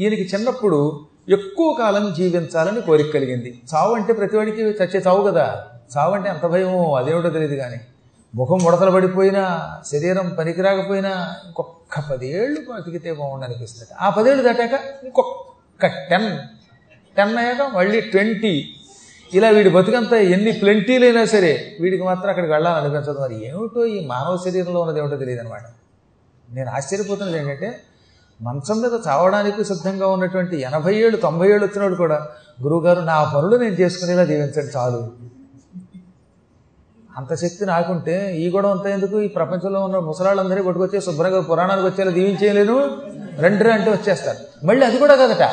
ఈయనకి చిన్నప్పుడు ఎక్కువ కాలం జీవించాలని కోరిక కలిగింది. చావు అంటే ప్రతివాడికి చచ్చే చావు కదా. చావు అంటే ఎంత భయమో అదేమిటో తెలియదు కానీ. ముఖం ముడతలు పడిపోయినా శరీరం పనికిరాకపోయినా ఇంకొక పదేళ్ళు బతికితే బాగుండి అనిపిస్తుంది ఆ పదేళ్ళు దాటాక ఇంకొక టెన్ టెన్ అయ్యాక మళ్ళీ ట్వంటీ. ఇలా వీడి బతుకంతా ఎన్ని ప్లెంటీలైనా సరే వీడికి మాత్రం అక్కడికి వెళ్ళాలనిపించదు. మరి ఏమిటో ఈ మానవ శరీరంలో ఉన్నది ఏమిటో తెలియదు అనమాట నేను ఆశ్చర్యపోతున్నది ఏంటంటే మంచం మీద చావడానికి సిద్ధంగా ఉన్నటువంటి ఎనభై ఏళ్ళు తొంభై ఏళ్ళు వచ్చినోడు కూడా గురువుగారు నా పనులు నేను చేసుకునేలా జీవించండి చాలు. అంత శక్తి నాకుంటే ఈ గొడవ అంతా ఎందుకు? ఈ ప్రపంచంలో ఉన్న ముసలాళ్ళందరినీ పట్టుకొచ్చి శుభ్రంగా పురాణానికి వచ్చేలా దీవించేయలేను రెండు అంటే వచ్చేస్తారు. మళ్ళీ అది కూడా కదట.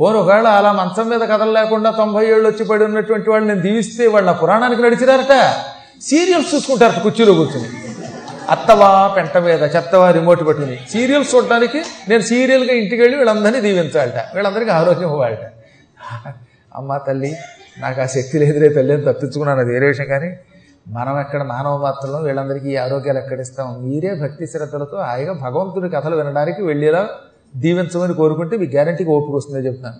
పోను ఒకవేళ అలా మంచం మీద కథలు లేకుండా తొంభై ఏళ్ళు వచ్చి పడి ఉన్నటువంటి వాళ్ళు నేను దీవిస్తే వాళ్ళు పురాణానికి నడిచినారట సీరియల్స్ చూసుకుంటారు కుర్చీలో కూర్చుని. అత్తవా పెంట మీద చెత్తవా రిమోట్ పెట్టుకుని. సీరియల్స్ చూడటానికి నేను సీరియల్గా ఇంటికి వెళ్ళి వీళ్ళందరినీ దీవించాలట. వీళ్ళందరికీ ఆరోగ్యం ఇవ్వాలట. అమ్మ తల్లి నాకు ఆ శక్తి లేదురే తల్లి అని తప్పించుకున్నాను అది వేరే విషయం. కానీ మనం ఎక్కడ మానవ మాత్రంలో వీళ్ళందరికీ ఈ ఆరోగ్యాలు ఎక్కడిస్తాం? మీరే భక్తి శ్రద్ధలతో హాయిగా భగవంతుడి కథలు వినడానికి వెళ్ళేలా దీవించమని కోరుకుంటే మీ గ్యారంటీకి ఓపిక వస్తుందని చెప్తాను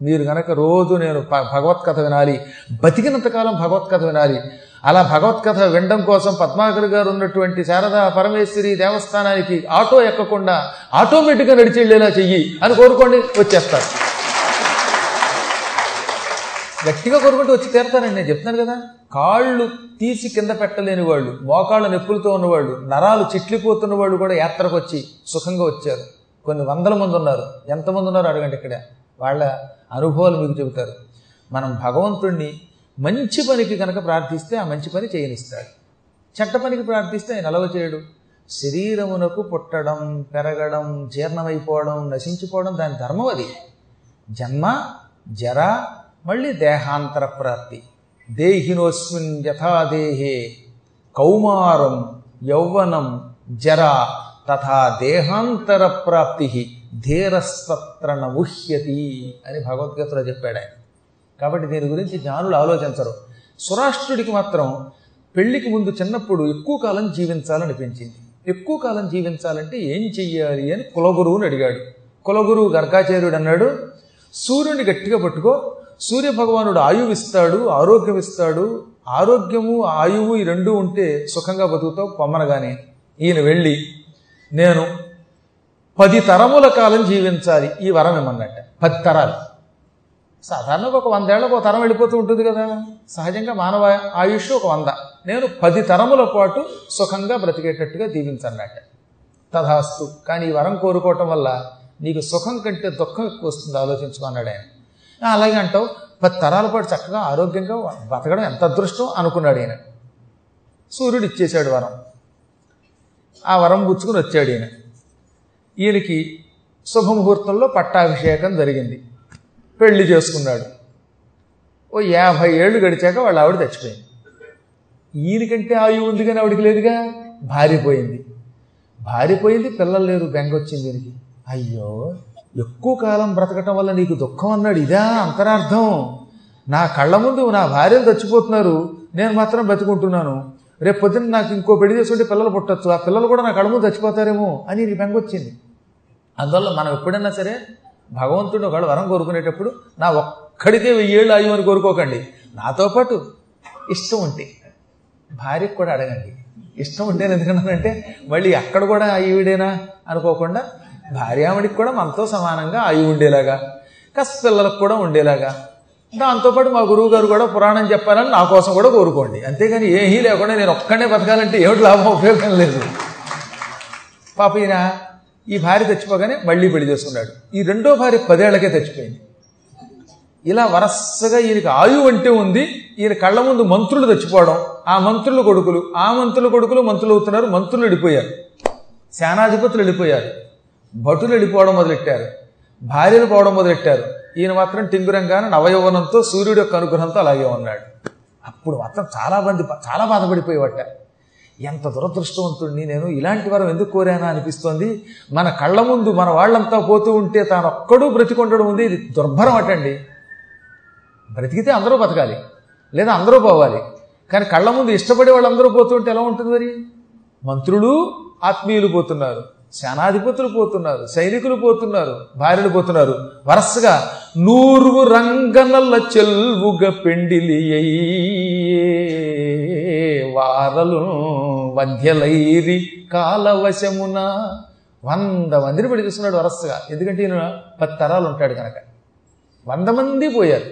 మీరు కనుక రోజు నేను భగవత్ కథ వినాలి బతికినంతకాలం భగవత్కథ వినాలి అలా భగవత్కథ వినడం కోసం పద్మాకర్ గారు ఉన్నటువంటి శారదా పరమేశ్వరి దేవస్థానానికి ఆటో ఎక్కకుండా ఆటోమేటిక్గా నడిచి వెళ్ళేలా చెయ్యి అని కోరుకోండి వచ్చేస్తారు. గట్టిగా కోరుకుంటూ వచ్చి తీరతానండి నేను చెప్తున్నాను కదా. కాళ్ళు తీసి కింద పెట్టలేని వాళ్ళు మోకాళ్ళ నొప్పులతో ఉన్నవాళ్ళు నరాలు చిట్లిపోతున్న వాళ్ళు కూడా యాత్రకు వచ్చి సుఖంగా వచ్చారు. కొన్ని వందల మంది ఉన్నారు. ఎంతమంది ఉన్నారు అడగండి ఇక్కడ. వాళ్ళ అనుభవాలు మీకు చెబుతారు. మనం భగవంతుణ్ణి మంచి పనికి కనుక ప్రార్థిస్తే ఆ మంచి పని చేయనిస్తాడు. చెడ్డ పనికి ప్రార్థిస్తే ఆయన అలవ చేయడు. శరీరమునకు పుట్టడం పెరగడం జీర్ణమైపోవడం నశించిపోవడం దాని ధర్మం అది. జన్మ జర మళ్ళీ దేహాంతర ప్రాప్తి. దేహినోస్మిన్ యథాదేహే. కౌమారం యౌవనం జర తథా దేహాంతర ప్రాప్తి. ధీరస్తత్ర నముహ్యతి అని భగవద్గీతలో చెప్పాడు ఆయన. కాబట్టి దీని గురించి జ్ఞానులు ఆలోచించరు. సురాష్ట్రుడికి మాత్రం పెళ్ళికి ముందు చిన్నప్పుడు ఎక్కువ కాలం జీవించాలనిపించింది ఎక్కువ కాలం జీవించాలంటే ఏం చెయ్యాలి అని కులగురువుని అడిగాడు. కులగురువు గర్గాచార్యుడు అన్నాడు సూర్యుని గట్టిగా పట్టుకో. సూర్య భగవానుడు ఆయువు ఇస్తాడు ఆరోగ్యం ఇస్తాడు. ఆరోగ్యము ఆయువు ఈ రెండూ ఉంటే సుఖంగా బతుకుతావు పొమ్మనగానే ఈయన వెళ్ళి నేను పది తరముల కాలం జీవించాలి. ఈ వరం ఏమన్నట్ట పది తరాలు. సాధారణంగా ఒక వందేళ్ళకు ఒక తరం వెళ్ళిపోతూ ఉంటుంది కదా. సహజంగా మానవ ఆయుష్ ఒక వంద. నేను పది తరముల పాటు సుఖంగా బ్రతికేటట్టుగా దీవించన్నట్ట తథాస్తు. కానీ ఈ వరం కోరుకోవటం వల్ల నీకు సుఖం కంటే దుఃఖం ఎక్కువ వస్తుంది ఆలోచించుకున్నాడు ఆయన. అలాగే అంటావు పది తరాల పాటు చక్కగా ఆరోగ్యంగా బతకడం ఎంత అదృష్టం అనుకున్నాడు ఈయన. సూర్యుడు ఇచ్చేశాడు వరం. ఆ వరం గుచ్చుకుని వచ్చాడు ఈయన. ఈయనకి శుభముహూర్తంలో పట్టాభిషేకం జరిగింది. పెళ్ళి చేసుకున్నాడు. ఓ యాభై ఏళ్ళు గడిచాక వాళ్ళ ఆవిడ చచ్చిపోయింది. ఈయనకంటే ఆయువు ఉంది కానీ ఆవిడకి లేదుగా? భార్య పోయింది భార్య పోయింది పిల్లలు లేరు బెంగ వచ్చింది దీనికి అయ్యో ఎక్కువ కాలం బ్రతకటం వల్ల నీకు దుఃఖం అన్నాడు. ఇదా అంతరార్థం. నా కళ్ళ ముందు నా భార్యలు చచ్చిపోతున్నారు. నేను మాత్రం బతుకుంటున్నాను. రేపు పొద్దున్న నాకు ఇంకో పెళ్ళి చేసుకుంటే పిల్లలు పుట్టచ్చు. ఆ పిల్లలు కూడా నా కళ్ళ ముందు చచ్చిపోతారేమో అని నీకు బెంగ వచ్చింది. అందువల్ల మనం ఎప్పుడైనా సరే భగవంతుడు ఒకళ్ళు వరం కోరుకునేటప్పుడు నా ఒక్కడికే వెయ్యేళ్ళు ఆయువు అని కోరుకోకండి. నాతో పాటు ఇష్టం ఉంటే భార్యకు కూడా అడగండి. ఇష్టం ఉంటే ఎందుకన్నానంటే మళ్ళీ అక్కడ కూడా ఆయువుడేనా అనుకోకుండా భార్యామడికి కూడా మనతో సమానంగా ఆయువు ఉండేలాగా కాస్త పిల్లలకు కూడా ఉండేలాగా. దాంతోపాటు మా గురువు గారు కూడా పురాణం చెప్పాలని నా కోసం కూడా కోరుకోండి. అంతేగాని ఏమీ లేకుండా నేను ఒక్కడే బతకాలంటే ఏమిటి లాభం? ఉపయోగం లేదు. పాప ఈయన ఈ భార్య తెచ్చిపోగానే మళ్ళీ పెళ్ళి చేసుకున్నాడు ఈ రెండో భార్య పదేళ్ళకే తెచ్చిపోయింది ఇలా వరసగా ఈయనకి ఆయువు అంటే ఉంది. ఈయన కళ్ళ ముందు మంత్రులు తెచ్చిపోవడం ఆ మంత్రుల కొడుకులు ఆ మంత్రుల కొడుకులు మంత్రులు అవుతున్నారు మంత్రులు వెళ్ళిపోయారు. సేనాధిపతులు వెళ్ళిపోయారు. భటులు వెళ్ళిపోవడం మొదలెట్టారు. భార్యలు పోవడం మొదలెట్టారు. ఈయన మాత్రం టింగురంగాన నవయౌవనంతో సూర్యుడి యొక్క అనుగ్రహంతో అలాగే ఉన్నాడు. అప్పుడు మాత్రం చాలా మంది చాలా బాధపడిపోయేవట. ఎంత దురదృష్టవంతుడిని నేను. ఇలాంటి వరం ఎందుకు కోరానా అనిపిస్తోంది. మన కళ్ళ ముందు మన వాళ్ళంతా పోతూ ఉంటే తాను ఒక్కడూ బ్రతికొండడం ఉంది. ఇది దుర్భరం అటండి. బ్రతికితే అందరూ బతకాలి. లేదా అందరూ పోవాలి. కానీ కళ్ళ ముందు ఇష్టపడే వాళ్ళందరూ పోతుంటే ఎలా ఉంటుంది మరి? మంత్రులు ఆత్మీయులు పోతున్నారు. సేనాధిపతులు పోతున్నారు. సైనికులు పోతున్నారు. భార్యలు పోతున్నారు. వరుసగా నూరు రంగనల్ల చెల్వుగ పెండిలి వారలు వధ్యలైరి కాలవశమున. వంద మందిని పెళ్ళి చూస్తున్నాడు వరసగా. ఎందుకంటే ఈయన పది తరాలు ఉంటాడు కనుక వంద మంది పోయారు.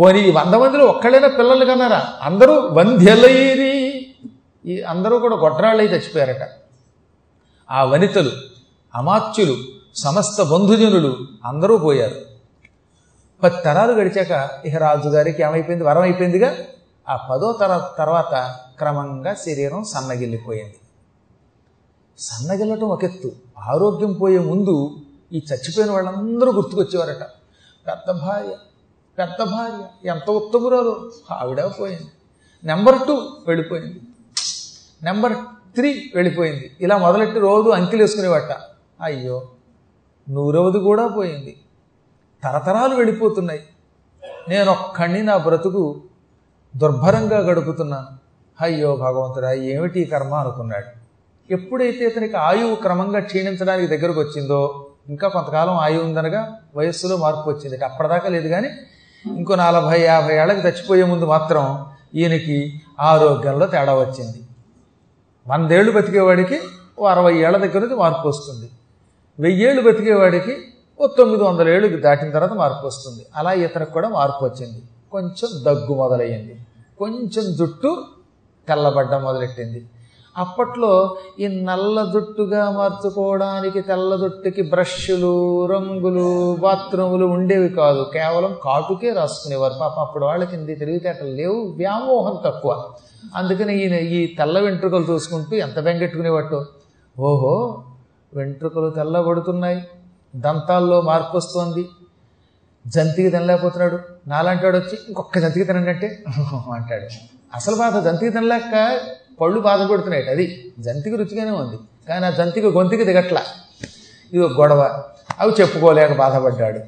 పోనీ ఈ వంద మందిలో ఒక్కళ్ళైనా పిల్లలు కన్నారా? అందరూ వంధ్యలైరి. ఈ అందరూ కూడా గొడ్రాళ్ళై చచ్చిపోయారట. ఆ వనితలు అమాత్యులు సమస్త బంధుజనులు అందరూ పోయారు. పది తరాలు గడిచాక ఇక రాజుగారికి ఏమైపోయింది? వరం అయిపోయిందిగా? ఆ పదో తర తర్వాత క్రమంగా శరీరం సన్నగిల్లిపోయింది. సన్నగిల్లటం ఒక ఎత్తు ఆరోగ్యం పోయే ముందు ఈ చచ్చిపోయిన వాళ్ళందరూ గుర్తుకొచ్చేవారట. పెద్ద భార్య పెద్ద భార్య ఎంత ఉత్తమురాలు! ఆవిడ పోయింది. నెంబర్ టూ వెళ్ళిపోయింది. నెంబర్ త్రీ వెళ్ళిపోయింది. ఇలా మొదలెట్టి రోజు అంకెలు వేసుకునేవట. అయ్యో నూరవది కూడా పోయింది. తరతరాలు వెళ్ళిపోతున్నాయి. నేను ఒక్కడిని నా బ్రతుకు దుర్భరంగా గడుపుతున్నాను. అయ్యో భగవంతుడా ఏమిటి కర్మ అనుకున్నాడు. ఎప్పుడైతే అతనికి ఆయువు క్రమంగా క్షీణించడానికి దగ్గరకు వచ్చిందో ఇంకా కొంతకాలం ఆయువు ఉందనగా వయస్సులో మార్పు వచ్చింది. అప్పటిదాకా లేదు కానీ ఇంకో నలభై యాభై ఏళ్ళకి చచ్చిపోయే ముందు మాత్రం ఈయనకి ఆరోగ్యంలో తేడా వచ్చింది. వందేళ్ళు బతికేవాడికి ఓ అరవై ఏళ్ళ దగ్గర నుంచి మార్పు వస్తుంది. వెయ్యేళ్ళు బతికేవాడికి ఓ తొమ్మిది వందల ఏళ్ళు దాటిన తర్వాత మార్పు వస్తుంది. అలా ఇతనికి కూడా మార్పు వచ్చింది. కొంచెం దగ్గు మొదలయ్యింది. కొంచెం జుట్టు తెల్లబడ్డం మొదలెట్టింది. అప్పట్లో ఈ నల్ల జుట్టుగా మార్చుకోవడానికి తెల్ల జుట్టుకి బ్రష్లు రంగులు బాత్రూములు ఉండేవి కాదు. కేవలం కాటుకే రాసుకునేవారు. పాప అప్పుడు వాళ్ళకి ఇంది తెలివితేటలు లేవు వ్యామోహం తక్కువ. అందుకని ఈయన ఈ తెల్ల వెంట్రుకలు చూసుకుంటూ ఎంత బెంగెట్టుకునేవాటో ఓహో వెంట్రుకలు తెల్లబడుతున్నాయి. దంతాల్లో మార్పు వస్తోంది. జంతికి తినలేకపోతున్నాడు. నాలంటాడు వచ్చి ఇంకొక జంతికి తినండి అంటే అంటాడు. అసలు బాధ జంతికి తినలేక పళ్ళు బాధపడుతున్నాయి అది జంతికి రుచిగానే ఉంది కానీ ఆ జంతికి గొంతుకి దిగట్లా. ఇది ఒక గొడవ. అవి చెప్పుకోలేక బాధపడ్డాడు.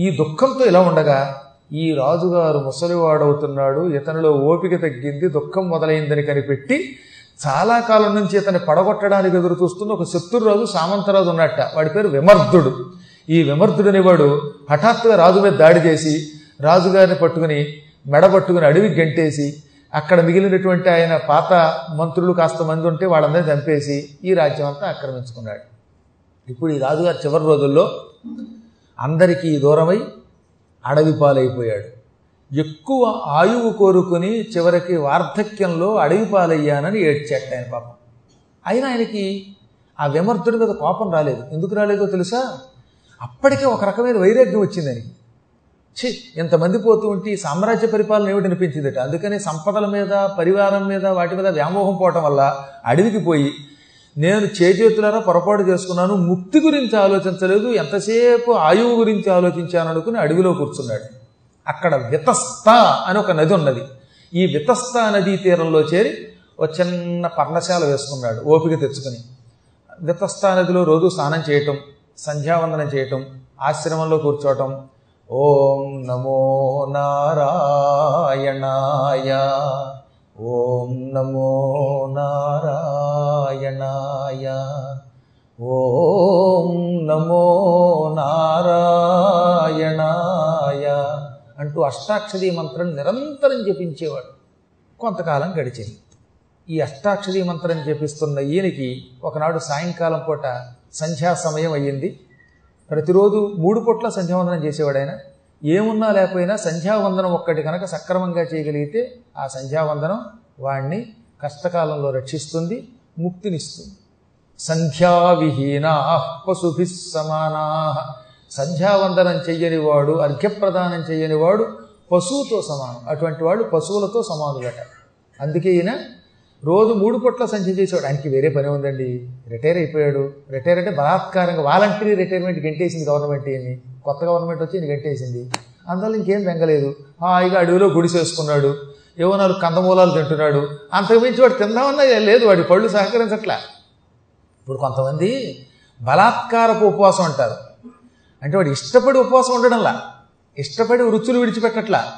ఈ దుఃఖంతో ఇలా ఉండగా ఈ రాజుగారు ముసలివాడవుతున్నాడు ఇతనిలో ఓపిక తగ్గింది దుఃఖం మొదలైందని కనిపెట్టి చాలా కాలం నుంచి ఇతన్ని పడగొట్టడానికి ఎదురు చూస్తున్న ఒక శత్రురాజు సామంతరాజు ఉన్నట్ట. వాడి పేరు విమర్ధుడు. ఈ విమర్ధుడు వాడు హఠాత్తుగా రాజు మీద దాడి చేసి రాజుగారిని పట్టుకుని మెడ పట్టుకుని అడవికి గంటేసి అక్కడ మిగిలినటువంటి ఆయన పాత మంత్రులు కాస్త మంది ఉంటే వాళ్ళందరినీ చంపేసి ఈ రాజ్యం అంతా ఆక్రమించుకున్నాడు. ఇప్పుడు ఈ రాజుగారు చివరి రోజుల్లో అందరికీ దూరమై అడవి పాలైపోయాడు. ఎక్కువ ఆయువు కోరుకుని చివరికి వార్ధక్యంలో అడవి పాలయ్యానని ఏడ్చాడు ఆయన పాపం. అయినా ఆయనకి ఆ విమర్శుడి మీద కోపం రాలేదు. ఎందుకు రాలేదో తెలుసా? అప్పటికే ఒక రకమైన వైరాగ్యం వచ్చింది ఆయనకి. ఛీ ఎంతమంది పోతూ ఉంటే ఈ సామ్రాజ్య పరిపాలన ఏమిటి అనిపించిందట. అందుకని సంపదల మీద పరివారం మీద వాటి మీద వ్యామోహం పోవటం వల్ల అడవికి పోయి నేను చేజేతులారా పొరపాటు చేసుకున్నాను ముక్తి గురించి ఆలోచించలేదు ఎంతసేపు ఆయువు గురించి ఆలోచించాను అనుకుని అడవిలో కూర్చున్నాడు. అక్కడ వితస్త అని ఒక నది ఉన్నది. ఈ వితస్త నదీ తీరంలో చేరి ఒక చిన్న పర్ణశాల వేసుకున్నాడు ఓపిక తెచ్చుకుని. వితస్త నదిలో రోజు స్నానం చేయటం సంధ్యావందనం చేయటం ఆశ్రమంలో కూర్చోవటం ఓం నమో నారాయణాయ. ఓం నమో నారాయణాయ. ఓం నమో నారాయణాయ అంటూ అష్టాక్షరీ మంత్రం నిరంతరం జపించేవాడు. కొంతకాలం గడిచింది. ఈ అష్టాక్షరీ మంత్రం జపిస్తున్న ఈయనకి ఒకనాడు సాయంకాలం పూట సంధ్యా సమయం అయ్యింది. ప్రతిరోజు మూడు పూట్ల సంధ్యావందనం చేసేవాడు ఆయన. ఏమున్నా లేకపోయినా సంధ్యావందనం ఒక్కటి కనుక సక్రమంగా చేయగలిగితే ఆ సంధ్యావందనం వాణ్ణి కష్టకాలంలో రక్షిస్తుంది ముక్తినిస్తుంది. సంధ్యావిహీనా పశుభి సమానా. సంధ్యావందనం చెయ్యని వాడు అర్ఘ్యప్రదానం చెయ్యని వాడు పశువుతో సమానం. అటువంటి వాడు పశువులతో సమానులట. అందుకే ఈయన రోజు మూడు పూట్ల సంచి చేసేవాడు. ఆయనకి వేరే పని ఉందండి. రిటైర్ అయిపోయాడు. రిటైర్ అంటే బలాత్కారంగా వాలంటరీ రిటైర్మెంట్ గంటేసింది గవర్నమెంట్ ఏమి? కొత్త గవర్నమెంట్ వచ్చి ఈయన గంటేసింది. అందువల్ల ఇంకేం బెంగలేదు. హాయిగా అడవిలో గుడిసేసుకున్నాడు ఏవో నాలుగు కందమూలాలు తింటున్నాడు. అంతకుమించి వాడు తిందామన్నా లేదు. వాడి పళ్ళు సహకరించట్లా. ఇప్పుడు కొంతమంది బలాత్కారపు ఉపవాసం అంటారు. అంటే వాడు ఇష్టపడి ఉపవాసం ఉండడంలా. ఇష్టపడి రుచులు విడిచిపెట్టట్లా.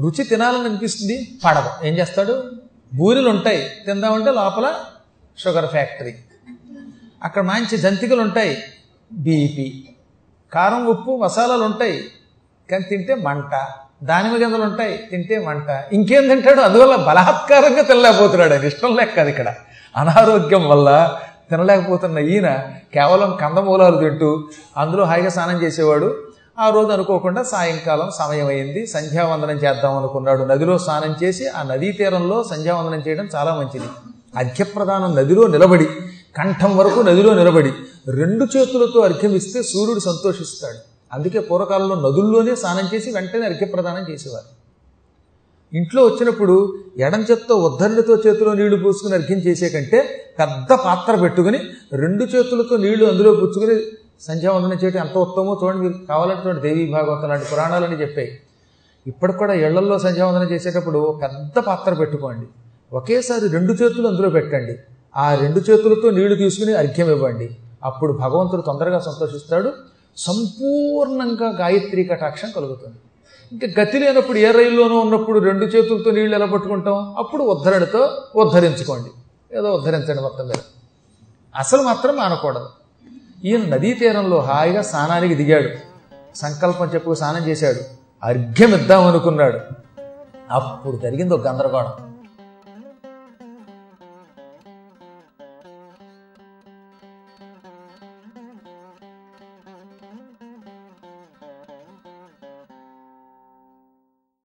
రుచి తినాలని అనిపిస్తుంది. పడదు. ఏం చేస్తాడు? బూరెలు ఉంటాయి తిందామంటే లోపల షుగర్ ఫ్యాక్టరీ. అక్కడ మంచి జంతికలు ఉంటాయి బీపీ కారం ఉప్పు మసాలాలు ఉంటాయి కానీ తింటే మంట. దానిమ్మ గింజలు ఉంటాయి తింటే మంట. ఇంకేం తింటాడు? అందువల్ల బలాత్కారంగా తినలేకపోతున్నాడు ఆయన. ఇష్టం లేక ఇక్కడ. అనారోగ్యం వల్ల తినలేకపోతున్న ఈయన కేవలం కందమూలాలు తింటూ అందులో హాయిగా స్నానం చేసేవాడు. ఆ రోజు అనుకోకుండా సాయంకాలం సమయం అయింది సంధ్యావందనం చేద్దాం అనుకున్నాడు. నదిలో స్నానం చేసి ఆ నదీ తీరంలో సంధ్యావందనం చేయడం చాలా మంచిది. అర్ఘ్యప్రదానం నదిలో నిలబడి కంఠం వరకు నదిలో నిలబడి రెండు చేతులతో అర్ఘ్యమిస్తే సూర్యుడు సంతోషిస్తాడు. అందుకే పూర్వకాలంలో నదుల్లోనే స్నానం చేసి వెంటనే అర్ఘ్యప్రదానం చేసేవారు. ఇంట్లో వచ్చినప్పుడు ఎడం చేత్తో ఉద్ధరణితో చేతిలో నీళ్ళు పూసుకుని అర్ఘ్యం చేసే కంటే పెద్ద పాత్ర పెట్టుకుని రెండు చేతులతో నీళ్ళు అందులో పుచ్చుకుని సంధ్యావందనం చేయటం ఎంత ఉత్తమో చూడండి మీరు కావాలంటే దేవీ భాగవతం లాంటి పురాణాలని చెప్పాయి. ఇప్పటికి కూడా ఇళ్ళల్లో సంధ్యావందనం చేసేటప్పుడు ఓ పెద్ద పాత్ర పెట్టుకోండి. ఒకేసారి రెండు చేతులు అందులో పెట్టండి. ఆ రెండు చేతులతో నీళ్ళు తీసుకుని అర్ఘ్యం ఇవ్వండి. అప్పుడు భగవంతుడు తొందరగా సంతోషిస్తాడు. సంపూర్ణంగా గాయత్రి కటాక్షం కలుగుతుంది. ఇంకా గతి లేనప్పుడు ఏ రైల్లోనూ ఉన్నప్పుడు రెండు చేతులతో నీళ్ళు ఎలా పట్టుకుంటాం? అప్పుడు ఉద్ధరణతో ఉద్ధరించుకోండి. ఏదో ఉద్ధరించండి మొత్తం మీద. అసలు మాత్రం మానకూడదు. ఈయన నదీ తీరంలో హాయిగా స్నానానికి దిగాడు. సంకల్పం చెప్పు స్నానం చేశాడు. అర్ఘ్యం ఇద్దాం అనుకున్నాడు. అప్పుడు జరిగింది ఒక గందరగోళం.